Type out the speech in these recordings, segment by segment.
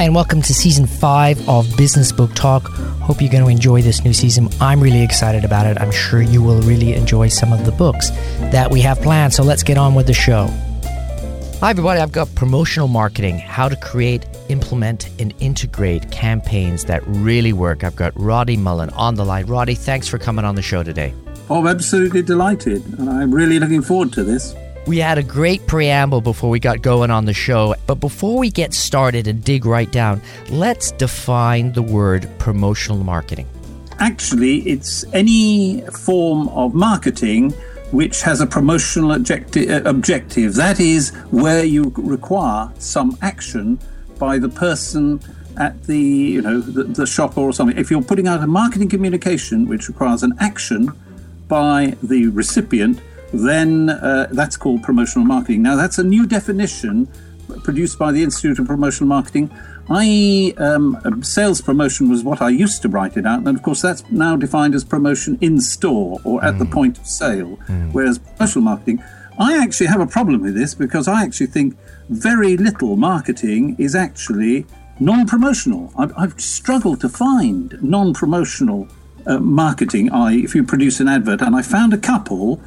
Hi, and welcome to season five of Business Book Talk. Hope you're going to enjoy this new season. I'm really excited about it. I'm sure you will really enjoy some of the books that we have planned. So let's get on with the show. Hi, everybody. I've got promotional marketing, how to create, implement, and integrate campaigns that really work. I've got Roddy Mullin on the line. Roddy, thanks for coming on the show today. Oh, I'm absolutely delighted. And I'm really looking forward to this. We had a great preamble before we got going on the show, but before we get started and dig right down, let's define the word promotional marketing. Actually, it's any form of marketing which has a promotional objective, uh, objective. That is where you require some action by the person at the you know the, the shop or something. If you're putting out a marketing communication which requires an action by the recipient, then uh, that's called promotional marketing. Now, that's a new definition produced by the Institute of Promotional Marketing. I um, sales promotion was what I used to write it out, and of course that's now defined as promotion in store or at mm. the point of sale. Mm. Whereas promotional marketing, I actually have a problem with this because I actually think very little marketing is actually non-promotional. I've, I've struggled to find non-promotional uh, marketing, I if you produce an advert, and I found a couple.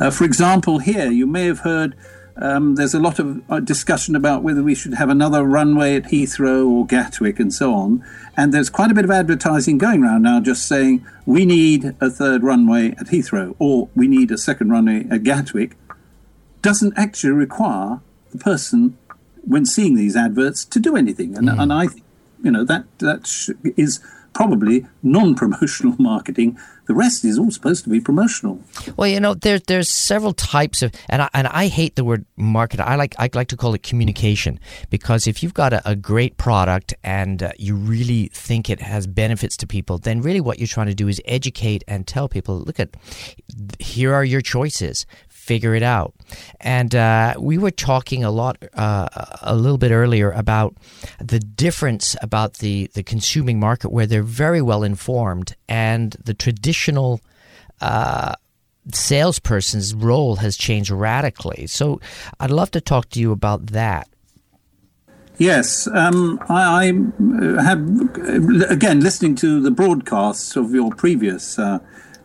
Uh, for example, here you may have heard um, there's a lot of uh, discussion about whether we should have another runway at Heathrow or Gatwick and so on. And there's quite a bit of advertising going around now just saying we need a third runway at Heathrow or we need a second runway at Gatwick. Doesn't actually require the person, when seeing these adverts, to do anything. And, mm. and I, you know, that that is probably non-promotional marketing. The rest is all supposed to be promotional. Well, you know, there's there's several types of, and I, and I hate the word market. I like I like to call it communication because if you've got a, a great product and uh, you really think it has benefits to people, then really what you're trying to do is educate and tell people, look at, here are your choices figure it out. And uh, we were talking a lot, uh, a little bit earlier about the difference about the, the consuming market where they're very well informed and the traditional uh, salesperson's role has changed radically. So I'd love to talk to you about that. Yes, um, I, I, have again listening to the broadcasts of your previous uh,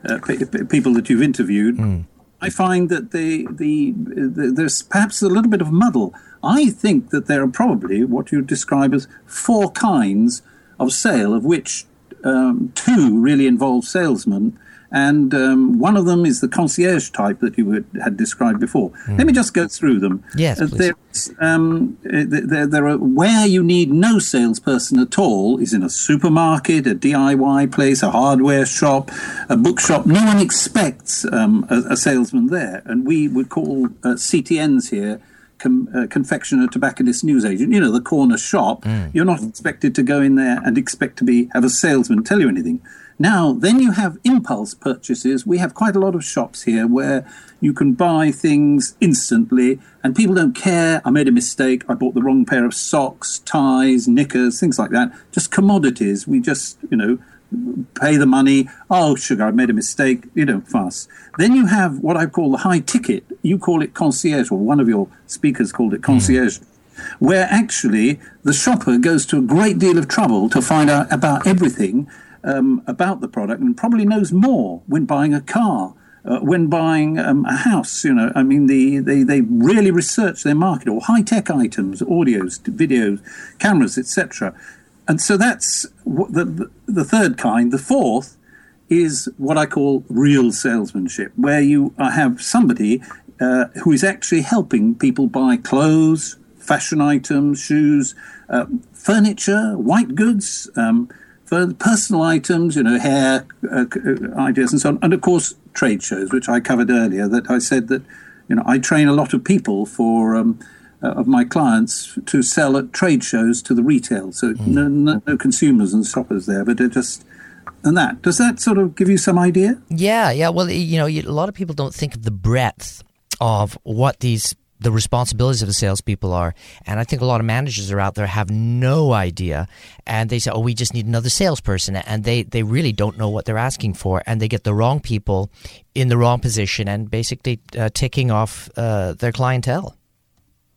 uh, p- people that you've interviewed. Mm. I find that the, the, the, there's perhaps a little bit of muddle. I think that there are probably what you describe as four kinds of sale, of which um, two really involve salesmen, and um, one of them is the concierge type that you had, had described before. Mm. Let me just go through them. Yes, uh, um, uh, there, there are where you need no salesperson at all is in a supermarket, a DIY place, a hardware shop, a bookshop. No one expects um, a, a, salesman there, and we would call uh, CTNs here. Com, uh, confectioner, tobacconist, newsagent. You know the corner shop. Mm. You're not expected to go in there and expect to be have a salesman tell you anything. Now, then you have impulse purchases. We have quite a lot of shops here where you can buy things instantly and people don't care. I made a mistake. I bought the wrong pair of socks, ties, knickers, things like that. Just commodities. We just, you know, pay the money. Oh, sugar, I made a mistake. You don't fuss. Then you have what I call the high ticket. You call it concierge, or one of your speakers called it concierge. Mm where actually the shopper goes to a great deal of trouble to find out about everything um, about the product and probably knows more when buying a car. Uh, when buying um, a house, you know, I mean, the, they, they really research their market or high tech items, audios, videos, cameras, etc. And so that's the, the, third kind. The fourth is what I call real salesmanship, where you have somebody uh, who is actually helping people buy clothes, fashion items, shoes, uh, furniture, white goods. Um, for personal items, you know, hair uh, uh, ideas and so on, and of course trade shows, which I covered earlier. That I said that you know I train a lot of people for um, uh, of my clients to sell at trade shows to the retail, so mm. no, no, no, consumers and shoppers there, but it just. And that does that sort of give you some idea? Yeah, yeah. Well, you know, a lot of people don't think of the breadth of what these the responsibilities of the salespeople are. And I think a lot of managers are out there have no idea, and they say, "Oh, we just need another salesperson," and they they really don't know what they're asking for, and they get the wrong people in the wrong position, and basically uh, ticking off uh, their clientele.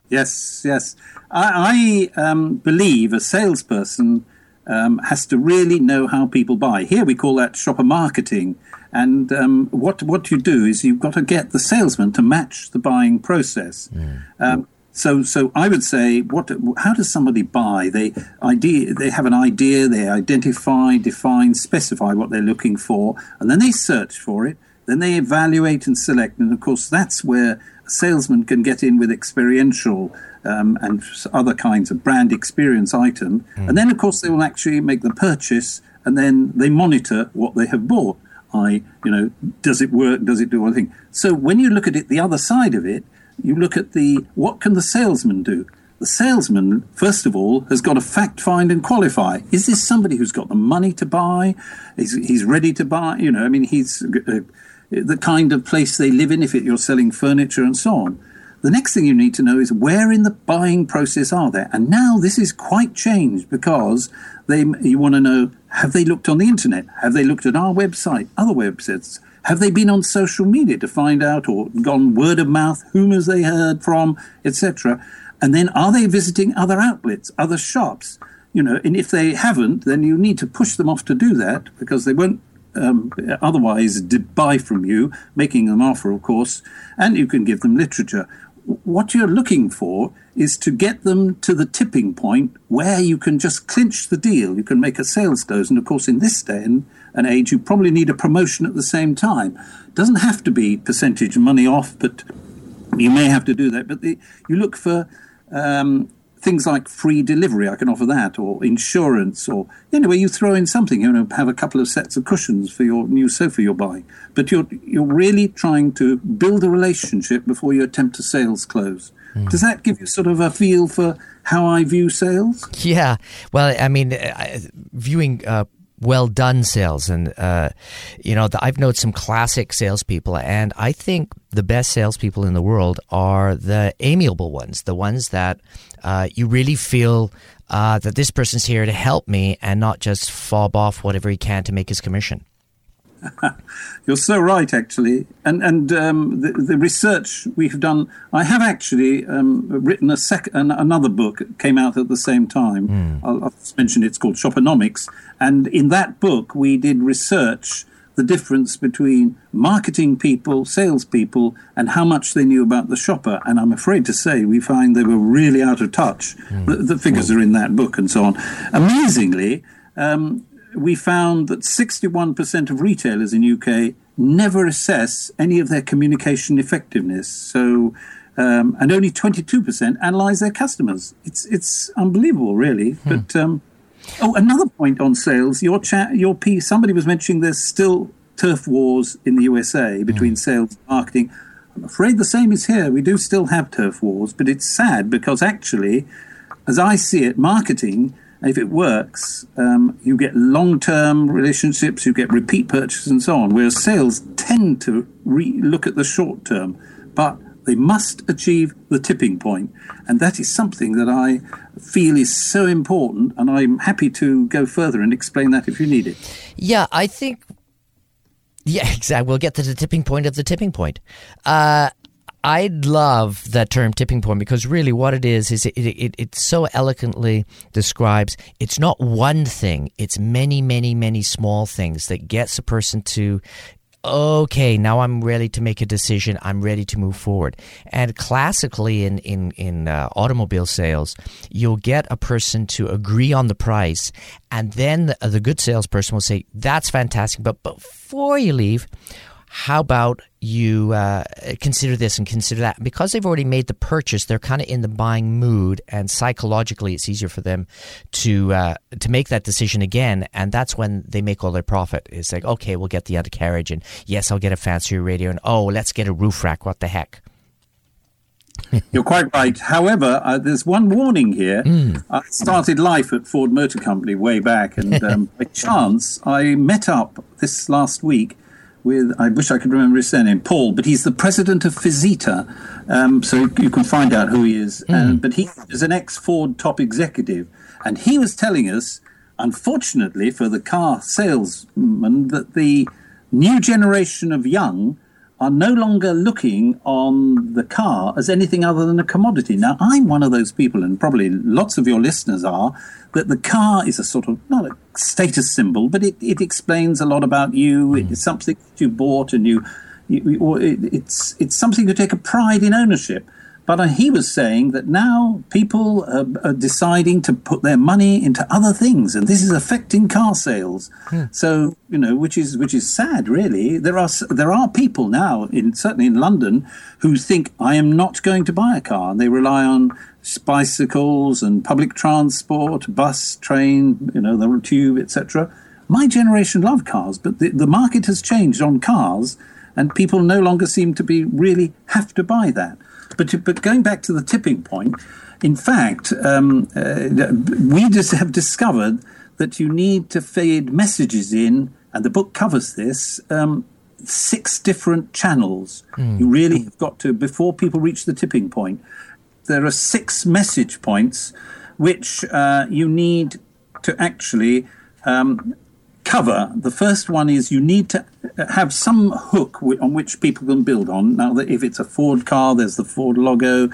Yes, yes. I, I um, believe a salesperson um, has to really know how people buy. Here we call that shopper marketing. And um, what what you do is you've got to get the salesman to match the buying process. Mm. so so I would say, what how does somebody buy? They idea they have an idea, they identify, define, specify what they're looking for, and then they search for it. Then they evaluate and select, and of course that's where a salesman can get in with experiential um, and other kinds of brand experience item. Mm. And then, of course, they will actually make the purchase and then they monitor what they have bought. I, you know, does it work? Does it do one thing? So when you look at it, the other side of it, you look at the what can the salesman do? The salesman, first of all, has got to fact find and qualify. Is this somebody who's got the money to buy? Is he's ready to buy? You know, I mean, he's uh, the kind of place they live in. If it, you're selling furniture and so on, the next thing you need to know is where in the buying process are they? And now this is quite changed because they you want to know have they looked on the internet? Have they looked at our website, other websites? Have they been on social media to find out or gone word of mouth, whom has they heard from, etc. And then are they visiting other outlets, other shops? You know, and if they haven't, then you need to push them off to do that because they won't um, otherwise buy from you, making them offer, of course, and you can give them literature what you're looking for is to get them to the tipping point where you can just clinch the deal. You can make a sales close. And of course, in this day and age, you probably need a promotion at the same time. Doesn't have to be percentage money off, but you may have to do that. But the, you look for um, things like free delivery, I can offer that, or insurance, or anyway, you throw in something. You know, have a couple of sets of cushions for your new sofa you're buying. But you're you're really trying to build a relationship before you attempt a sales close. Mm. Does that give you sort of a feel for how I view sales? Yeah. Well, I mean, viewing uh, well done sales. And, uh, you know, the, I've known some classic salespeople, and I think the best salespeople in the world are the amiable ones, the ones that uh, you really feel uh, that this person's here to help me and not just fob off whatever he can to make his commission. You're so right, actually. And and um, the, the, research we have done, I have actually um, written a sec- an, another book came out at the same time. Mm. I'll, I'll mention it's called Shoppernomics, and in that book we did research the difference between marketing people, salespeople, and how much they knew about the shopper. And I'm afraid to say we find they were really out of touch. Mm. The, the, figures are in that book and so on. Amazingly. Um, we found that 61% of retailers in UK never assess any of their communication effectiveness. So, um, and only 22% analyze their customers. It's it's unbelievable, really. Hmm. But um, oh, another point on sales. Your chat, your piece. Somebody was mentioning there's still turf wars in the USA between hmm. sales and marketing. I'm afraid the same is here. We do still have turf wars, but it's sad because actually, as I see it, marketing if it works, um, you get long term relationships, you get repeat purchases, and so on. Whereas sales tend to re- look at the short term, but they must achieve the tipping point. And that is something that I feel is so important. And I'm happy to go further and explain that if you need it. Yeah, I think. Yeah, exactly. We'll get to the tipping point of the tipping point. Uh, I love that term tipping point because really what it is is it, it, it so eloquently describes it's not one thing, it's many, many, many small things that gets a person to okay, now I'm ready to make a decision. I'm ready to move forward. And classically, in in in uh, automobile sales, you'll get a person to agree on the price, and then the, the good salesperson will say, "That's fantastic." But before you leave, how about you uh, consider this and consider that? Because they've already made the purchase, they're kind of in the buying mood, and psychologically, it's easier for them to uh, to make that decision again. And that's when they make all their profit. It's like, okay, we'll get the undercarriage, and yes, I'll get a fancier radio, and oh, let's get a roof rack. What the heck? You're quite right. However, uh, there's one warning here. Mm. I started life at Ford Motor Company way back, and um, by chance, I met up this last week with, I wish I could remember his surname, Paul, but he's the president of FISITA. Um, so you can find out who he is. Mm. but he is an ex Ford top executive. And he was telling us, unfortunately for the car salesman, that the new generation of young are no longer looking on the car as anything other than a commodity. Now, I'm one of those people, and probably lots of your listeners are, that the car is a sort of not a status symbol, but it, it explains a lot about you. Mm. It's something that you bought, and you, you or it, it's it's something you take a pride in ownership. But uh, he was saying that now people are, are, deciding to put their money into other things, and this is affecting car sales. Hmm. So you know, which is which is sad, really. There are there are people now, in certainly in London, who think I am not going to buy a car, and they rely on bicycles and public transport, bus, train, you know, the tube, etc. My generation love cars, but the, the market has changed on cars, and people no longer seem to be really have to buy that. But, but going back to the tipping point, in fact, um, uh, we just have discovered that you need to feed messages in, and the book covers this. Um, six different channels. Mm. You really have got to, before people reach the tipping point, there are six message points which uh, you need to actually um, cover. The first one is you need to have some hook on which people can build on. Now, if it's a Ford car, there's the Ford logo.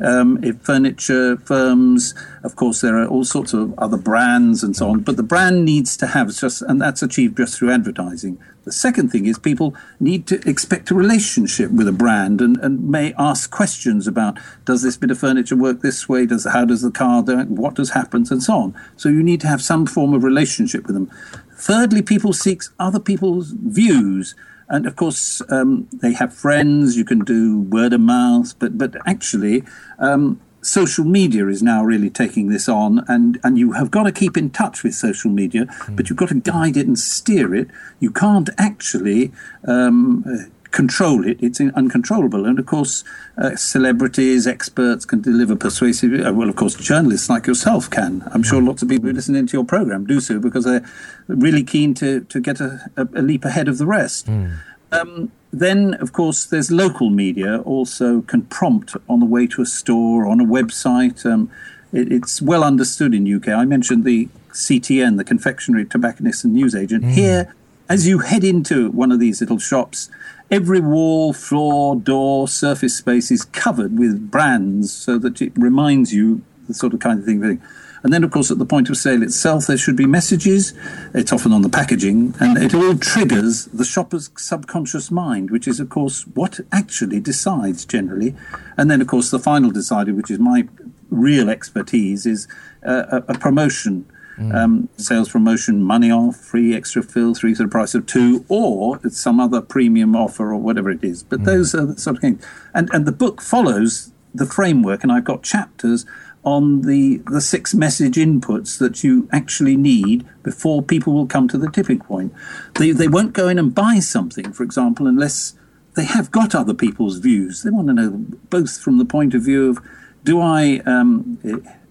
Um, if furniture firms, of course, there are all sorts of other brands and so on. But the brand needs to have just, and that's achieved just through advertising. The second thing is people need to expect a relationship with a brand and, and may ask questions about does this bit of furniture work this way? Does how does the car do? What does happen and so on. So you need to have some form of relationship with them. Thirdly, people seek other people's views. And of course, um, they have friends. You can do word of mouth, but but actually, um, social media is now really taking this on, and and you have got to keep in touch with social media, mm. but you've got to guide it and steer it. You can't actually um, control it. It's uncontrollable. And of course, uh, celebrities, experts can deliver persuasive. Uh, well, of course, journalists like yourself can. I'm sure lots of people who listen into your program do so because they're really keen to, to get a, a leap ahead of the rest. Mm. Um, then, of course, there's local media also can prompt on the way to a store, on a website. Um, it, it's well understood in UK. I mentioned the CTN, the Confectionery Tobacconist and Newsagent. Mm. Here, as you head into one of these little shops, Every wall, floor, door, surface space is covered with brands so that it reminds you the sort of kind of thing. And then, of course, at the point of sale itself, there should be messages. It's often on the packaging, and it all triggers the shopper's subconscious mind, which is, of course, what actually decides generally. And then, of course, the final decider, which is my real expertise, is uh, a, a promotion Mm. Um, sales promotion, money off, free extra fill, three to the price of two, or it's some other premium offer or whatever it is. But mm. those are the sort of things. And, and the book follows the framework, and I've got chapters on the, the six message inputs that you actually need before people will come to the tipping point. They, they won't go in and buy something, for example, unless they have got other people's views. They want to know both from the point of view of do I um,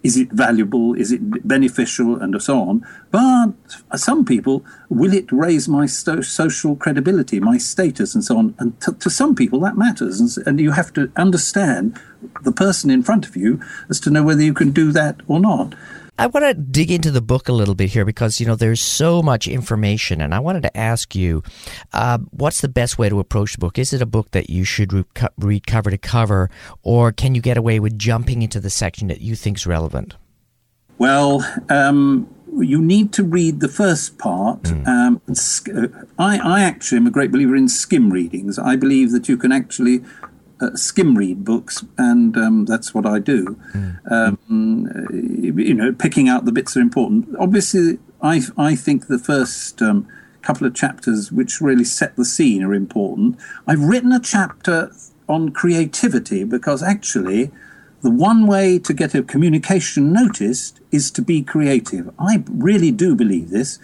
is it valuable? Is it beneficial? And so on. But some people, will it raise my social credibility, my status, and so on? And to, to some people, that matters. And, and, you have to understand the person in front of you as to know whether you can do that or not. I want to dig into the book a little bit here because you know there's so much information, and I wanted to ask you, uh, what's the best way to approach the book? Is it a book that you should re- read cover to cover, or can you get away with jumping into the section that you think is relevant? Well, um, you need to read the first part. Mm. Um, I, I actually am a great believer in skim readings. I believe that you can actually uh, skim read books, and um, that's what I do. Mm. Um, you know, picking out the bits that are important. Obviously, I I think the first um, couple of chapters, which really set the scene, are important. I've written a chapter on creativity because actually. The one way to get a communication noticed is to be creative. I really do believe this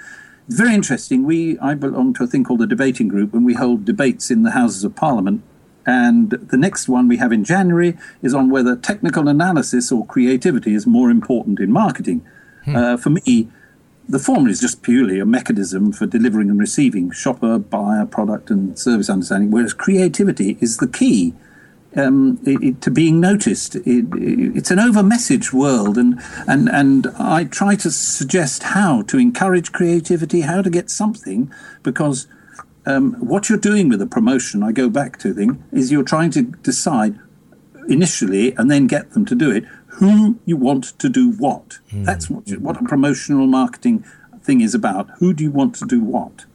very interesting. We I belong to a thing called the debating group, and we hold debates in the Houses of Parliament and the next one we have in January is on whether technical analysis or creativity is more important in marketing. Hmm. Uh, for me, the former is just purely a mechanism for delivering and receiving shopper, buyer, product, and service understanding, whereas creativity is the key. Um, it, it, to being noticed. It, it, it's an over message world, and, and, and I try to suggest how to encourage creativity, how to get something, because um, what you're doing with a promotion, I go back to thing, is you're trying to decide initially and then get them to do it who you want to do what. Mm. That's what, what a promotional marketing thing is about. Who do you want to do what?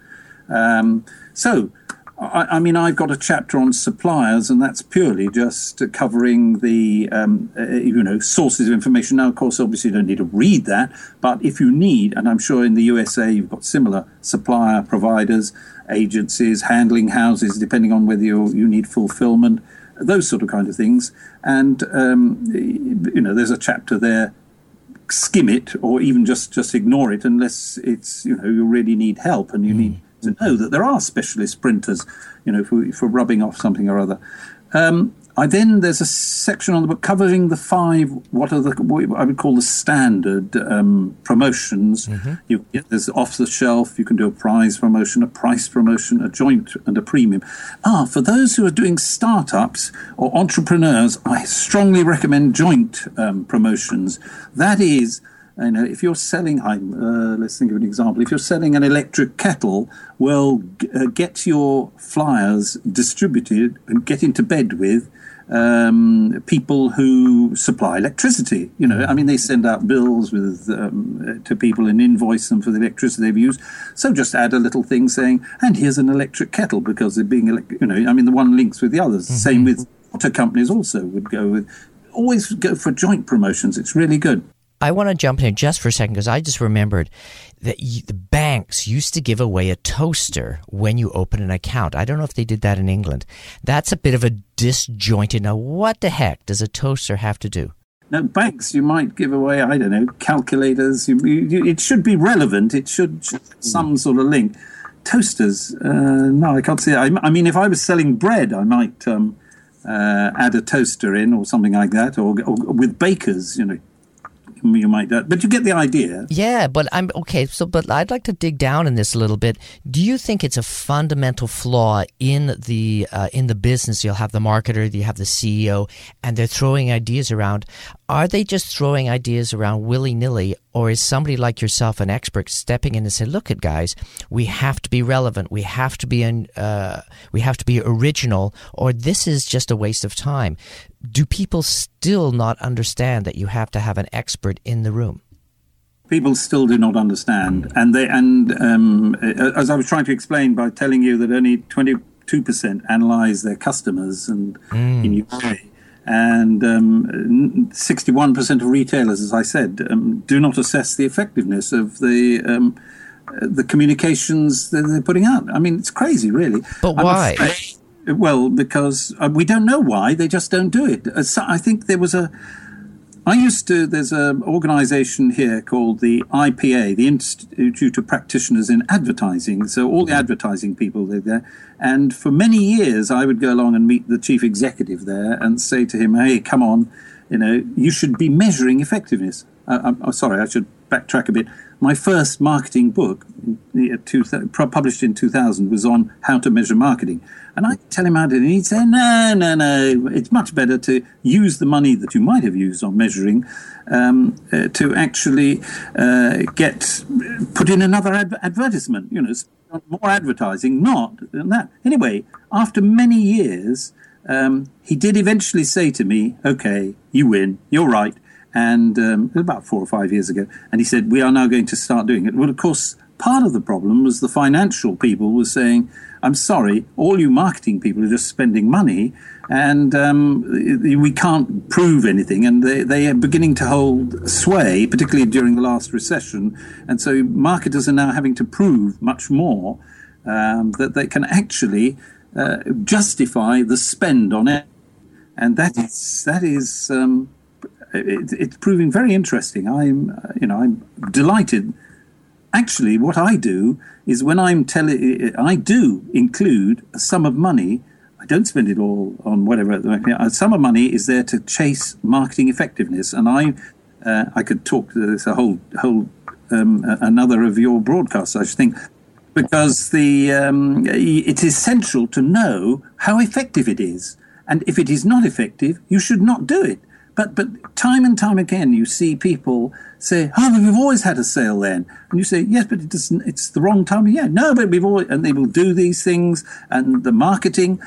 Um, so I, I, mean, I've got a chapter on suppliers, and that's purely just covering the um, uh, you know sources of information. Now, of course, obviously, you don't need to read that, but if you need, and I'm sure in the USA you've got similar supplier providers, agencies, handling houses, depending on whether you you need fulfillment, those sort of kind of things. And um, you know, there's a chapter there skim it or even just just ignore it unless it's you know you really need help and you mm. need to know that there are specialist printers, you know, for, for rubbing off something or other. Um, I then there's a section on the book covering the five what are the what I would call the standard um, promotions. Mm-hmm. You, there's off the shelf. You can do a prize promotion, a price promotion, a joint, and a premium. Ah, for those who are doing startups or entrepreneurs, I strongly recommend joint um, promotions. That is you know, if you're selling, uh, let's think of an example. If you're selling an electric kettle, well, g- uh, get your flyers distributed and get into bed with um, people who supply electricity. You know, I mean, they send out bills with um, to people and invoice them for the electricity they've used. So just add a little thing saying, "And here's an electric kettle," because they're being, you know, I mean, the one links with the others. Mm-hmm. Same with water companies also would go with. Always go for joint promotions. It's really good. I want to jump in here just for a second because I just remembered that the banks used to give away a toaster when you open an account. I don't know if they did that in England. That's a bit of a disjointed. Now, what the heck does a toaster have to do? Now, banks, you might give away, I don't know, calculators. You, you, it should be relevant. It should, should some sort of link. Toasters, uh, no, I can't see. I, I, mean, if I was selling bread, I might um, uh, add a toaster in or something like that, or, or with bakers, you know you might, uh, but you get the idea. Yeah, but I'm okay. So, but I'd like to dig down in this a little bit. Do you think it's a fundamental flaw in the uh, in the business? You'll have the marketer, you have the CEO, and they're throwing ideas around. Are they just throwing ideas around willy nilly, or is somebody like yourself, an expert, stepping in and say, "Look, at guys, we have to be relevant. We have to be in, uh, we have to be original, or this is just a waste of time." Do people still not understand that you have to have an expert in the room? People still do not understand, and they and um, as I was trying to explain by telling you that only twenty two percent analyze their customers, and mm. in UK and um, 61% of retailers, as I said, um, do not assess the effectiveness of the um, the communications that they're putting out. I mean, it's crazy, really. But why? Well, because uh, we don't know why. They just don't do it. Uh, so I think there was a. I used to. There's an organisation here called the IPA, the Institute of Practitioners in Advertising. So all the advertising people are there, and for many years, I would go along and meet the chief executive there and say to him, "Hey, come on, you know, you should be measuring effectiveness." Uh, I'm, I'm, sorry, I should backtrack a bit. My first marketing book, published in 2000, was on how to measure marketing. And I tell him how to, and he'd say, no, no, no, it's much better to use the money that you might have used on measuring um, uh, to actually uh, get put in another ad- advertisement, you know, more advertising, not than that. Anyway, after many years, um, he did eventually say to me, "Okay, you win. You're right." And um, about four or five years ago, and he said, "We are now going to start doing it." Well, of course, part of the problem was the financial people were saying, "I'm sorry, all you marketing people are just spending money." and um, we can't prove anything. And they, they are beginning to hold sway, particularly during the last recession. And so marketers are now having to prove much more um, that they can actually uh, justify the spend on it. And that is that is um, it, it's proving very interesting. I'm you know I'm delighted. Actually, what I do is when I'm telling, I do include a sum of money I don't spend it all on whatever. Uh, some of money is there to chase marketing effectiveness, and I, uh, I could talk to this a whole, whole um, another of your broadcasts. I should think because the um, it's essential to know how effective it is, and if it is not effective, you should not do it. But but time and time again, you see people say, "Oh, we've always had a sale then," and you say, "Yes, but it doesn't. It's the wrong time." Yeah, no, but we've always, and they will do these things and the marketing.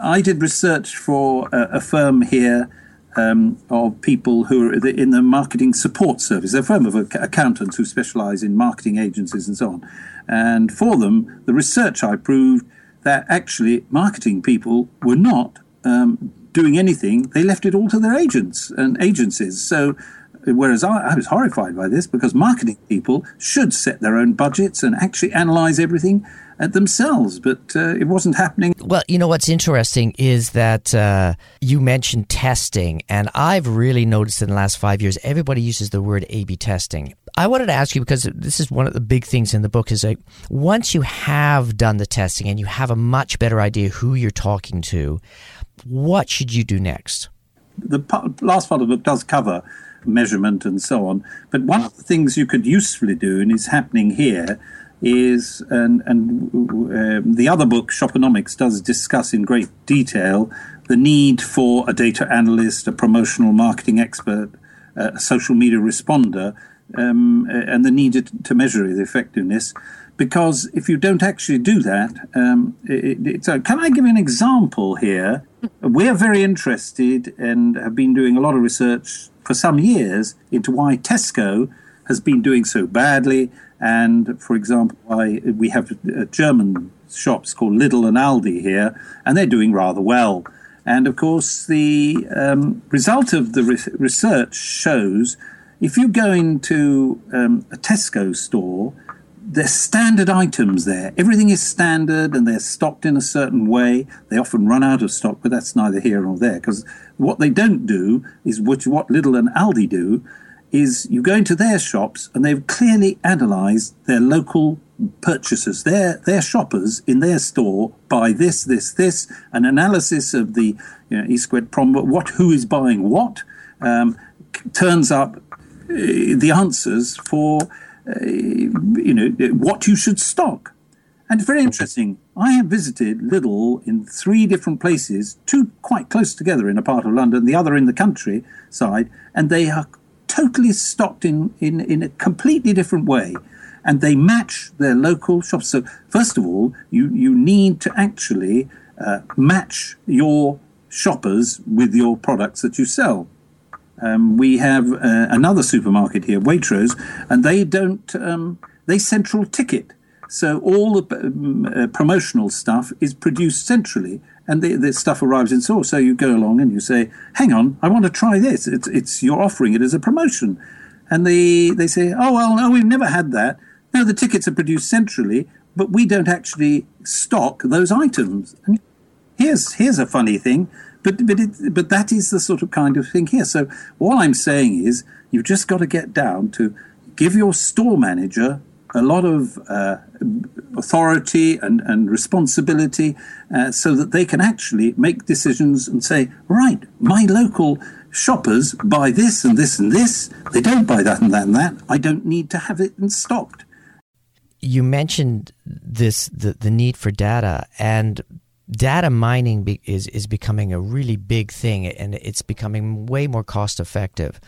I did research for a, a firm here. Um, of people who are in the marketing support service. They're a firm of accountants who specialize in marketing agencies and so on. And for them, the research I proved that actually marketing people were not um, doing anything. They left it all to their agents and agencies. So, whereas I, I was horrified by this because marketing people should set their own budgets and actually analyze everything themselves, but uh, it wasn't happening. Well, you know what's interesting is that uh, you mentioned testing, and I've really noticed in the last five years everybody uses the word A/B testing. I wanted to ask you because this is one of the big things in the book is like once you have done the testing and you have a much better idea who you're talking to, what should you do next? The last part of the book does cover measurement and so on, but one of the things you could usefully do and is happening here is, and, and uh, the other book, Shoppernomics, does discuss in great detail the need for a data analyst, a promotional marketing expert, a social media responder, um, and the need to measure the effectiveness. Because if you don't actually do that, um, it, can I give an example here? We're very interested and have been doing a lot of research for some years into why Tesco has been doing so badly and for example, I, we have uh, German shops called Lidl and Aldi here, and they're doing rather well. And of course, the um, result of the re- research shows if you go into um, a Tesco store, there's standard items there. Everything is standard and they're stocked in a certain way. They often run out of stock, but that's neither here nor there because what they don't do is which what Lidl and Aldi do is you go into their shops and they've clearly analysed their local purchasers, their their shoppers in their store buy this, this, this, an analysis of the you know, E squared problem, what who is buying what, um, turns up uh, the answers for uh, you know what you should stock. And it's very interesting. I have visited Lidl in three different places, two quite close together in a part of London, the other in the countryside, and they are totally stocked in, in, in a completely different way and they match their local shops. So, first of all, you, you need to actually uh, match your shoppers with your products that you sell. Um, we have uh, another supermarket here, Waitrose, and they don't, um, they central ticket. So all the um, uh, promotional stuff is produced centrally and the, the stuff arrives in store. So you go along and you say, "Hang on, I want to try this. It's it's you're offering it as a promotion," and they they say, "Oh well, no, we've never had that. No, the tickets are produced centrally, but we don't actually stock those items." And here's here's a funny thing, but but it, but that is the sort of kind of thing here. So all I'm saying is, you've just got to get down to give your store manager a lot of uh, authority and, and responsibility uh, so that they can actually make decisions and say, right, my local shoppers buy this and this and this. They don't buy that and that and that. I don't need to have it stocked. You mentioned this the, the need for data and data mining be, is is becoming a really big thing and it's becoming way more cost effective.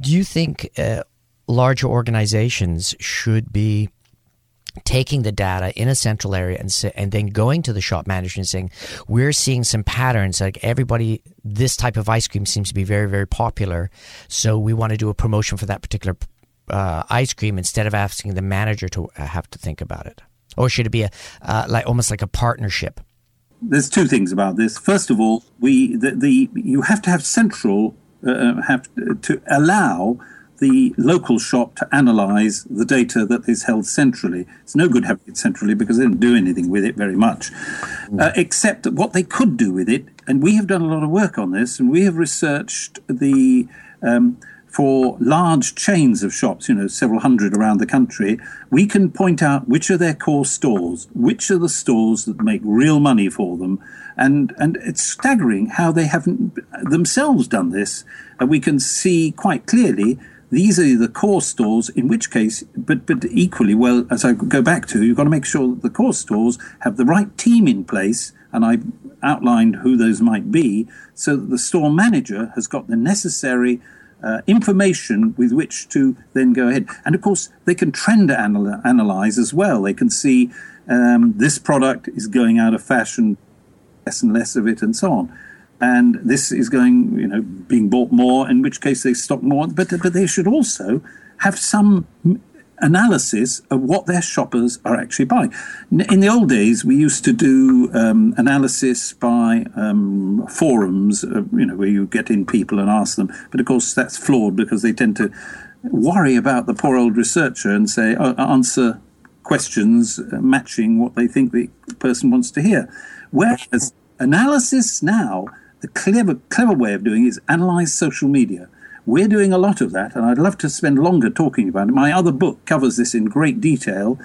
Do you think uh, larger organizations should be taking the data in a central area and and then going to the shop manager and saying we're seeing some patterns like everybody this type of ice cream seems to be very very popular so we want to do a promotion for that particular uh, ice cream instead of asking the manager to uh, have to think about it or should it be a uh, like almost like a partnership there's two things about this first of all we the, the you have to have central uh, uh have to allow the local shop to analyze the data that is held centrally. It's no good having it centrally because they don't do anything with it very much, mm. uh, except what they could do with it. And we have done a lot of work on this, and we have researched the. Um, for large chains of shops, you know, several hundred around the country, we can point out which are their core stores, which are the stores that make real money for them. And, and it's staggering how they haven't themselves done this. And we can see quite clearly these are the core stores, in which case, but, but equally, well, as I go back to, you've got to make sure that the core stores have the right team in place. And I outlined who those might be, so that the store manager has got the necessary uh, information with which to then go ahead. And of course, they can trend anal- analyze as well. They can see um, this product is going out of fashion, less and less of it, and so on. And this is going, you know, being bought more, in which case they stock more. But but they should also have some analysis of what their shoppers are actually buying. In the old days, we used to do um, analysis by um, forums, uh, you know, where you get in people and ask them. But of course, that's flawed because they tend to worry about the poor old researcher and say, oh, answer questions uh, matching what they think the person wants to hear. Whereas analysis now, the clever, clever way of doing it is analyze social media. We're doing a lot of that, and I'd love to spend longer talking about it. My other book covers this in great detail,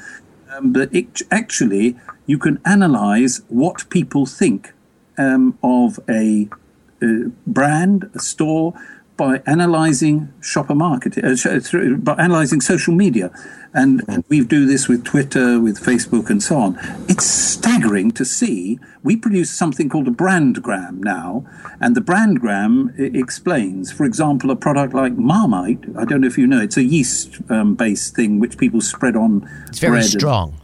um, but it, actually, you can analyze what people think um, of a, a brand, a store, by analyzing shopper marketing, uh, through, by analyzing social media. And, and we do this with Twitter, with Facebook, and so on. It's staggering to see. We produce something called a brandgram now, and the brandgram explains, for example, a product like Marmite. I don't know if you know, it's a yeast um, based thing which people spread on. It's very strong.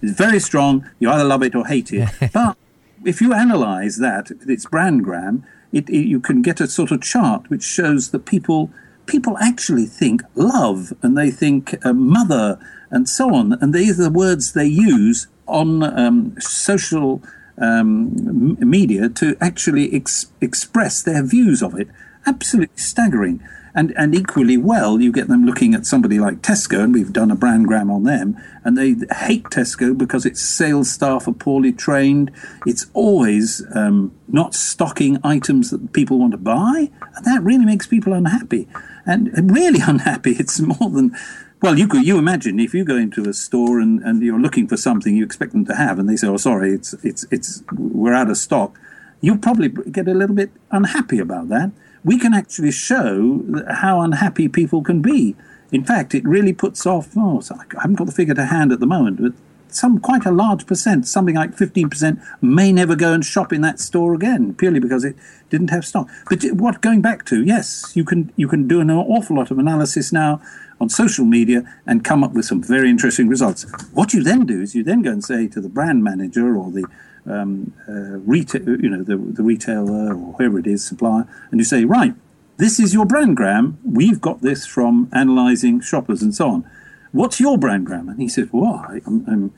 It's very strong. You either love it or hate it. but if you analyze that, its brandgram, it, it, you can get a sort of chart which shows that people people actually think love and they think uh, mother and so on, and these are the words they use on um, social um, media to actually ex- express their views of it. Absolutely staggering and and equally well, you get them looking at somebody like Tesco, and we've done a brandgram on them, and they hate Tesco because its sales staff are poorly trained. It's always um, not stocking items that people want to buy, and that really makes people unhappy, and really unhappy. It's more than well, you could you imagine if you go into a store and, and you're looking for something you expect them to have, and they say, "Oh, sorry, it's it's it's we're out of stock." You'll probably get a little bit unhappy about that we can actually show how unhappy people can be. In fact, it really puts off, oh, I haven't got the figure to hand at the moment, but some quite a large percent, something like 15%, may never go and shop in that store again, purely because it didn't have stock. But what going back to, yes, you can you can do an awful lot of analysis now on social media and come up with some very interesting results. What you then do is you then go and say to the brand manager or the um, uh, retail, you know, the, the retailer or whoever it is, supplier, and you say, right, this is your brand brandgram. We've got this from analysing shoppers and so on. What's your brand brandgram? And he says, well, I, I'm, I'm,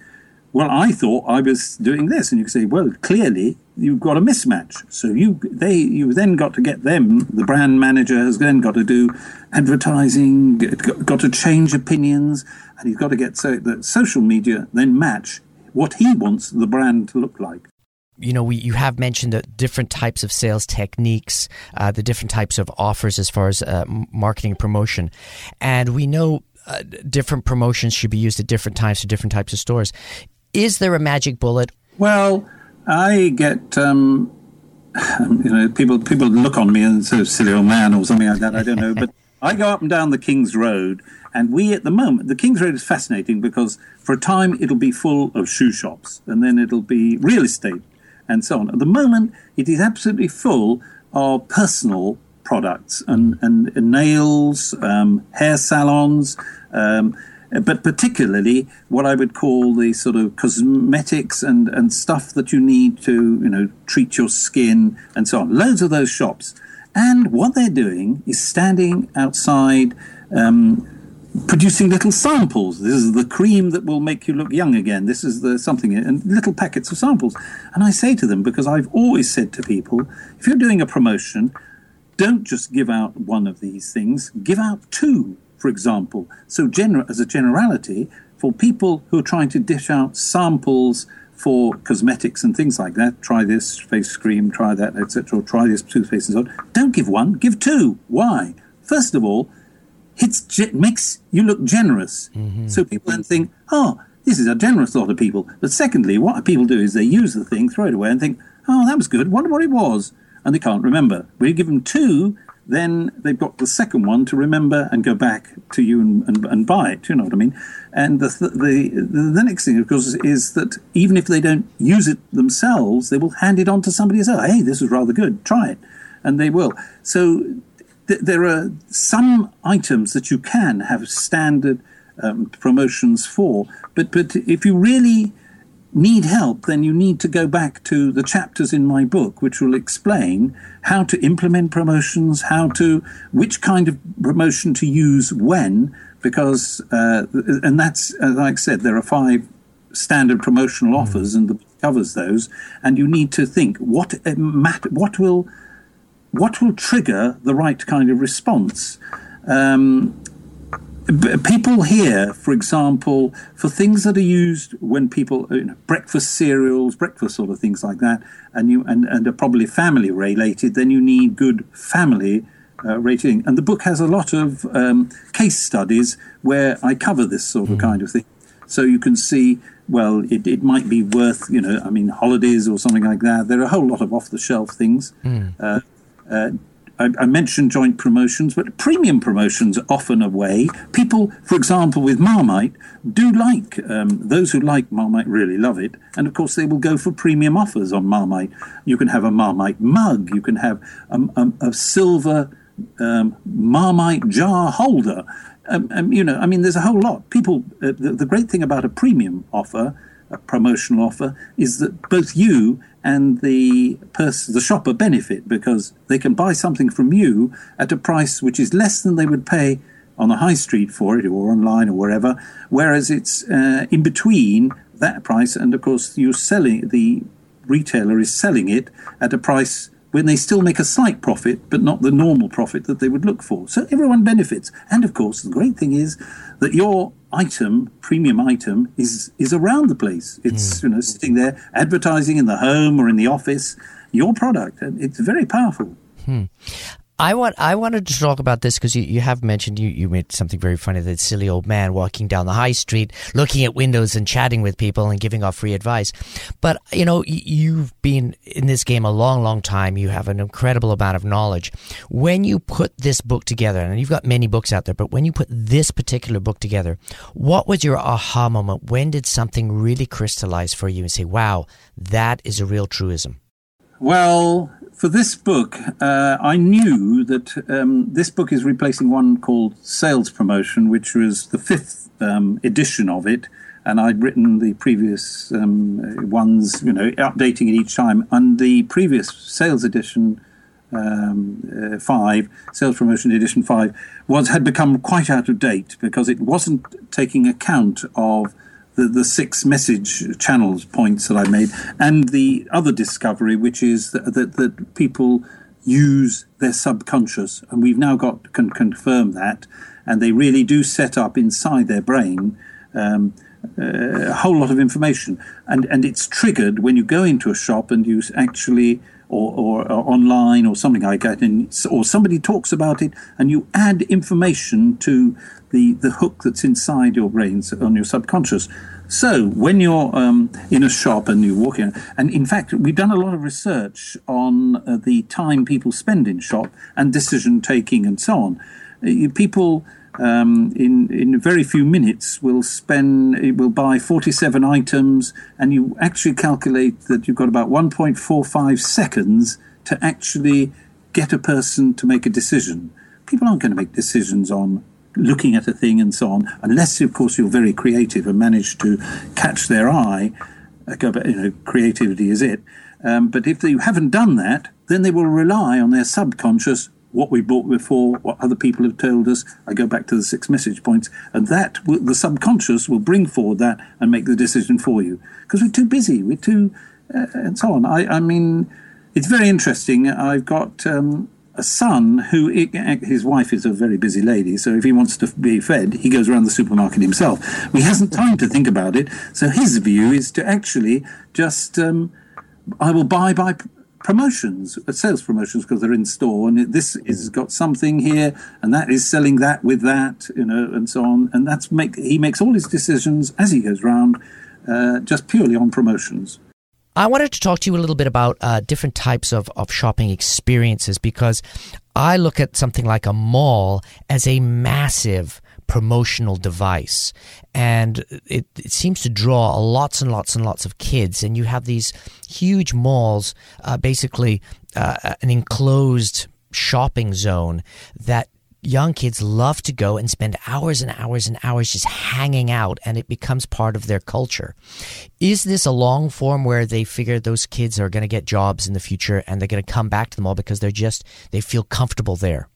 well, I thought I was doing this, and you say, well, clearly you've got a mismatch. So you they you then got to get them. The brand manager has then got to do advertising, got to change opinions, and you've got to get so that social media then match what he wants the brand to look like you know, we you have mentioned the different types of sales techniques, uh, the different types of offers as far as uh, marketing promotion, and we know uh, different promotions should be used at different times for different types of stores. Is there a magic bullet? Well, I get. Um, you know, people people look on me and say, "Silly old man" or something like that. I don't know, but I go up and down the King's Road, and we at the moment, the King's Road is fascinating because for a time it'll be full of shoe shops, and then it'll be real estate, and so on. At the moment, it is absolutely full of personal products and, and, and nails, um, hair salons, um, but particularly what I would call the sort of cosmetics and, and stuff that you need to, you know, treat your skin and so on. Loads of those shops. And what they're doing is standing outside um, producing little samples. This is the cream that will make you look young again. This is the something, and little packets of samples. And I say to them, because I've always said to people, if you're doing a promotion, don't just give out one of these things, give out two, for example. So, gener- as a generality, for people who are trying to dish out samples for cosmetics and things like that, try this face cream, try that, etc., Or try this toothpaste and so on, don't give one, give two. Why? First of all, it makes you look generous. Mm-hmm. So people then think, oh, this is a generous lot of people. But secondly, what people do is they use the thing, throw it away, and think, oh, that was good. Wonder what it was, and they can't remember. When you give them two, then they've got the second one to remember and go back to you and, and, and buy it. Do You know what I mean? And the, the, the next thing, of course, is that even if they don't use it themselves, they will hand it on to somebody and say, hey, this is rather good, try it. And they will. So th- there are some items that you can have standard um, promotions for. But, but if you really need help, then you need to go back to the chapters in my book, which will explain how to implement promotions, how to, which kind of promotion to use when, because uh, and that's like I said, there are five standard promotional hmm. offers, and the covers those. And you need to think what uh, what will what will trigger the right kind of response. Um, people here, for example, for things that are used when people you know, breakfast cereals, breakfast sort of things like that, and you and, and are probably family related, then you need good family uh, rating. And the book has a lot of um, case studies where I cover this sort of mm. kind of thing. So you can see, well, it, it might be worth, you know, I mean, holidays or something like that. There are a whole lot of off the shelf things. Mm. Uh, uh, I, I, mentioned joint promotions, but premium promotions are often a way. People, for example, with Marmite, do like, um, those who like Marmite really love it. And of course, they will go for premium offers on Marmite. You can have a Marmite mug, you can have a, a, a silver um, Marmite jar holder. Um, um, you know, I mean, there's a whole lot. People, uh, the, the, great thing about a premium offer, a promotional offer, is that both you and the person, the shopper, benefit because they can buy something from you at a price which is less than they would pay on the high street for it or online or wherever. Whereas it's uh, in between that price, and of course, you're selling the retailer is selling it at a price when they still make a slight profit, but not the normal profit that they would look for. So everyone benefits. And of course, the great thing is that your item, premium item, is is around the place. It's mm. you know sitting there advertising in the home or in the office. Your product, and it's very powerful. Hmm. I want I wanted to talk about this because you, you have mentioned you, you made something very funny that silly old man walking down the high street looking at windows and chatting with people and giving off free advice. But you know you've been in this game a long long time. You have an incredible amount of knowledge. When you put this book together, and you've got many books out there, but when you put this particular book together, what was your aha moment? When did something really crystallize for you and say, "Wow, that is a real truism"? Well, for this book, uh, I knew that um, this book is replacing one called Sales Promotion, which was the fifth um, edition of it. And I'd written the previous um, ones, you know, updating it each time. And the previous sales edition, um, uh, five, sales promotion edition five, was had become quite out of date because it wasn't taking account of the, the six message channels points that I made, and the other discovery, which is that, that, that people use their subconscious, and we've now got can confirm that, and they really do set up inside their brain um, uh, a whole lot of information, and and it's triggered when you go into a shop and you actually. Or, or, or, online or something like that, and or somebody talks about it, and you add information to the, the hook that's inside your brains on your subconscious. So when you're um, in a shop and you walk in, and in fact, we've done a lot of research on uh, the time people spend in shop and decision taking and so on. Uh, people um, in in very few minutes will spend will buy 47 items, and you actually calculate that you've got about 1.45 seconds to actually get a person to make a decision. People aren't going to make decisions on looking at a thing and so on, unless, of course, you're very creative and manage to catch their eye. Uh, you know, creativity is it. Um, but if you haven't done that, then they will rely on their subconscious, what we bought before, what other people have told us. I go back to the six message points, and that the subconscious will bring forward that and make the decision for you because we're too busy, we're too, uh, and so on. I, I mean, it's very interesting. I've got um, a son who his wife is a very busy lady, so if he wants to be fed, he goes around the supermarket himself. He hasn't time to think about it, so his view is to actually just um, I will buy by promotions, uh, sales promotions because they're in store, and this has got something here, and that is selling that with that, you know, and so on, and that's make he makes all his decisions as he goes round, uh, just purely on promotions. I wanted to talk to you a little bit about uh, different types of, of shopping experiences because I look at something like a mall as a massive promotional device. And it, it seems to draw lots and lots and lots of kids. And you have these huge malls, uh, basically uh, an enclosed shopping zone that young kids love to go and spend hours and hours and hours just hanging out and it becomes part of their culture. Is this a long form where they figure those kids are going to get jobs in the future and they're going to come back to the mall because they're just, they feel comfortable there?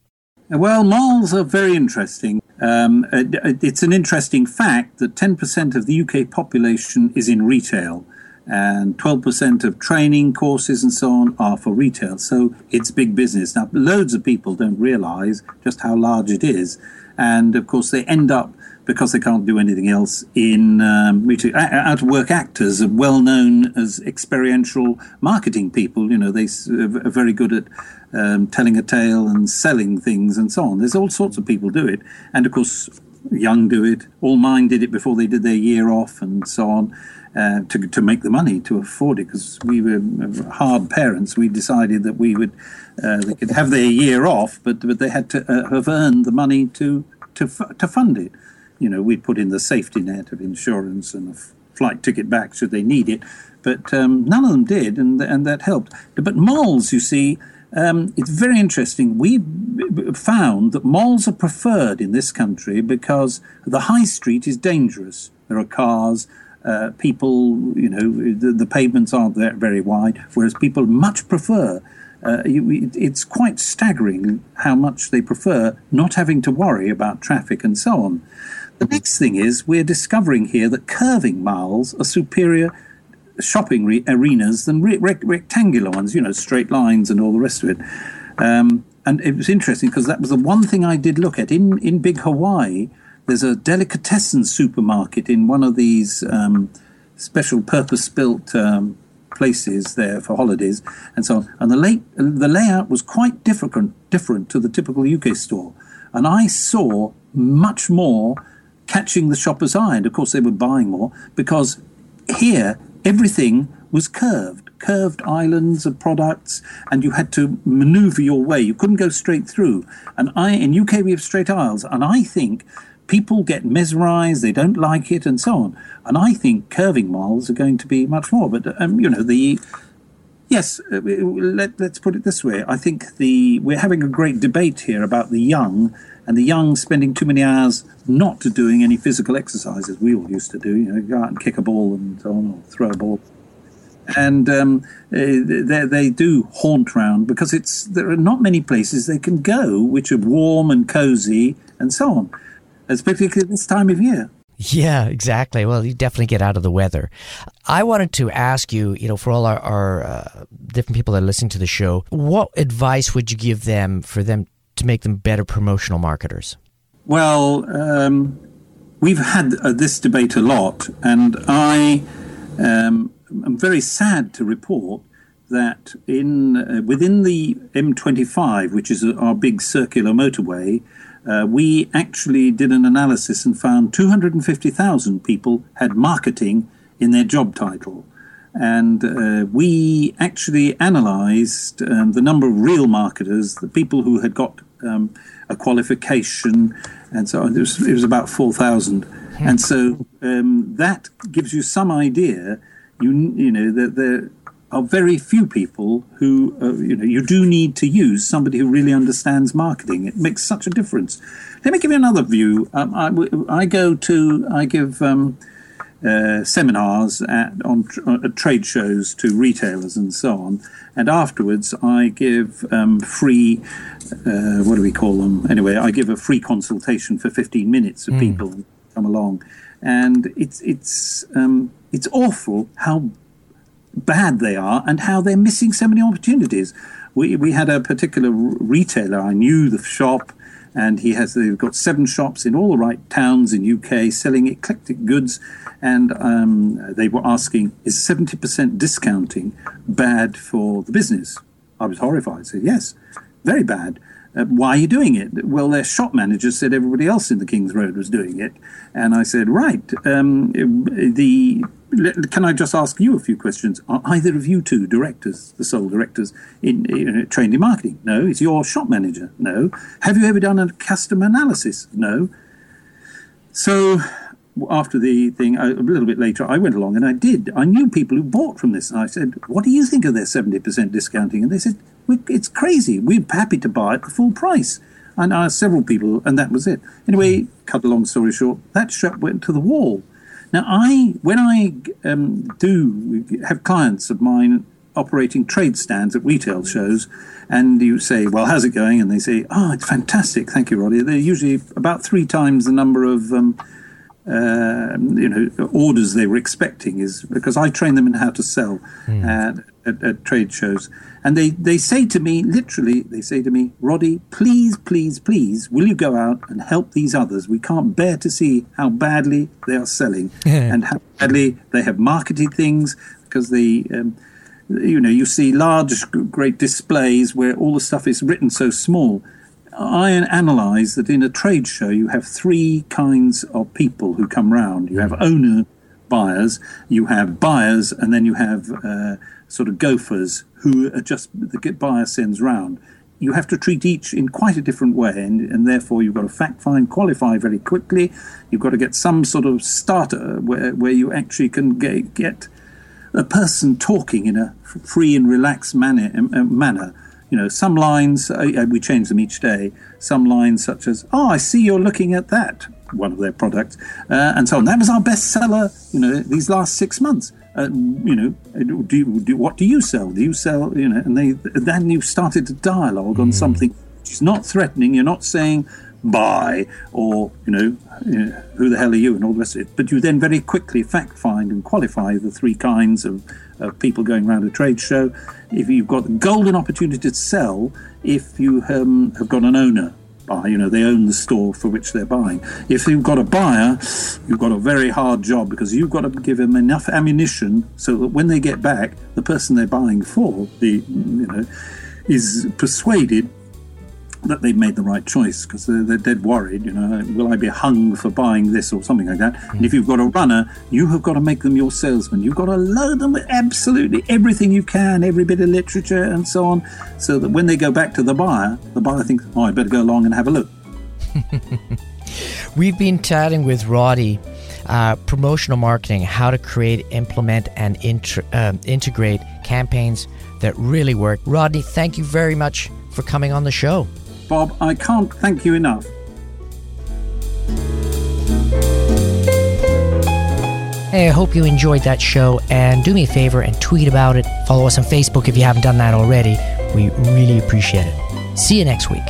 Well, malls are very interesting. Um, it's an interesting fact that 10% of the UK population is in retail and 12% of training courses and so on are for retail. So it's big business. Now, loads of people don't realize just how large it is. And of course, they end up, because they can't do anything else, in um, out of work actors well known as experiential marketing people. You know, they are very good at um, telling a tale and selling things and so on. There's all sorts of people do it. And of course, young do it. All mine did it before they did their year off and so on. Uh, to, to make the money to afford it because we were hard parents. We decided that we would uh, they could have their year off, but but they had to uh, have earned the money to to to fund it. You know, we put in the safety net of insurance and a flight ticket back should they need it, but um, none of them did, and and that helped. But malls, you see. Um, it's very interesting. We found that malls are preferred in this country because the high street is dangerous. There are cars, uh, people, you know, the, the, pavements aren't very wide, whereas people much prefer. Uh, you, it's quite staggering how much they prefer not having to worry about traffic and so on. The next thing is we're discovering here that curving malls are superior shopping re- arenas than re- rect- rectangular ones, you know, straight lines and all the rest of it. Um, and it was interesting because that was the one thing I did look at in, in Big Hawaii there's a delicatessen supermarket in one of these um, special purpose built um, places there for holidays and so on. And the, late, the layout was quite different, different to the typical UK store. And I saw much more catching the shopper's eye. And of course, they were buying more because here everything was curved, curved islands of products, and you had to maneuver your way. You couldn't go straight through. And I, in UK, we have straight aisles, and I think people get mesmerized, they don't like it, and so on. And I think curving miles are going to be much more. But um, you know, the yes, uh, let, us put it this way: I think the we're having a great debate here about the young and the young spending too many hours not doing any physical exercises we all used to do. You know, go out and kick a ball and so on, or throw a ball. And um, uh, they, they do haunt round because it's there are not many places they can go which are warm and cozy and so on especially at this time of year. Yeah, exactly. Well, you definitely get out of the weather. I wanted to ask you, you know, for all our, our uh, different people that are listening to the show, what advice would you give them for them to make them better promotional marketers? Well, um, we've had uh, this debate a lot, and I um, am very sad to report that in uh, within the M25, which is our big circular motorway, uh, we actually did an analysis and found 250,000 people had marketing in their job title. And uh, we actually analyzed um, the number of real marketers, the people who had got um, a qualification, and so on. It was, it was about 4,000. And so um, that gives you some idea. You, you know, that the, are very few people who, uh, you know, you do need to use somebody who really understands marketing. It makes such a difference. Let me give you another view. Um, I, I, go to, I give um, uh, seminars at, on uh, trade shows to retailers and so on. And afterwards, I give um, free, uh, what do we call them? Anyway, I give a free consultation for 15 minutes of mm. people come along. And it's, it's, um, it's awful how bad they are and how they're missing so many opportunities. We, we had a particular retailer, I knew the shop, and he has they've got seven shops in all the right towns in UK selling eclectic goods, and um, they were asking, is 70% discounting bad for the business? I was horrified. I said, yes, very bad. Uh, why are you doing it? Well, their shop manager said everybody else in the King's Road was doing it. And I said, right, um, the can I just ask you a few questions? Are either of you two directors, the sole directors, in, in, uh, trained in marketing? No. Is your shop manager? No. Have you ever done a customer analysis? No. So after the thing, a little bit later, I went along and I did. I knew people who bought from this. And I said, What do you think of their 70% discounting? And they said, It's crazy. We're happy to buy at the full price. And I asked several people, and that was it. Anyway, cut a long story short, that shop went to the wall. Now, I when I um, do have clients of mine operating trade stands at retail shows, and you say, "Well, how's it going?" and they say, "Oh, it's fantastic, thank you, Roddy." They're usually about three times the number of um, uh, you know orders they were expecting is because I train them in how to sell mm. at, at, at, trade shows, and they they say to me literally they say to me, Roddy, please, please, please, will you go out and help these others? We can't bear to see how badly they are selling and how badly they have marketed things because they. Um, you know, you see large, great displays where all the stuff is written so small I analyse that in a trade show you have three kinds of people who come round. You have hmm. owner buyers, you have buyers, and then you have uh, sort of gophers who are just the buyer sends round. You have to treat each in quite a different way, and, and therefore you've got to fact find, qualify very quickly. You've got to get some sort of starter where, where you actually can get, get a person talking in a free and relaxed manner, uh, manner you know, some lines, uh, uh, we change them each day, some lines such as, oh, I see you're looking at that, one of their products, uh, and so on. That was our bestseller, you know, these last six months. Uh, you know, do, you, do, what do you sell? Do you sell, you know, and they, then you started to dialogue mm. on something which is not threatening. You're not saying, buy or you know, you know, who the hell are you and all the rest of it. But you then very quickly fact find and qualify the three kinds of, of people going around a trade show. If you've got the golden opportunity to sell if you um, have got an owner buy you know they own the store for which they're buying. If you've got a buyer you've got a very hard job because you've got to give them enough ammunition so that when they get back the person they're buying for the you know is persuaded that they've made the right choice because they're, they're, dead worried. You know, will I be hung for buying this or something like that? Mm. And if you've got a runner, you have got to make them your salesman. You've got to load them with absolutely everything you can, every bit of literature and so on, so that when they go back to the buyer, the buyer thinks, "Oh, I better go along and have a look." We've been chatting with Roddy. Uh, promotional marketing, how to create, implement, and uh, integrate campaigns that really work. Rodney, thank you very much for coming on the show. Bob, I can't thank you enough. Hey, I hope you enjoyed that show and do me a favor and tweet about it. Follow us on Facebook if you haven't done that already. We really appreciate it. See you next week.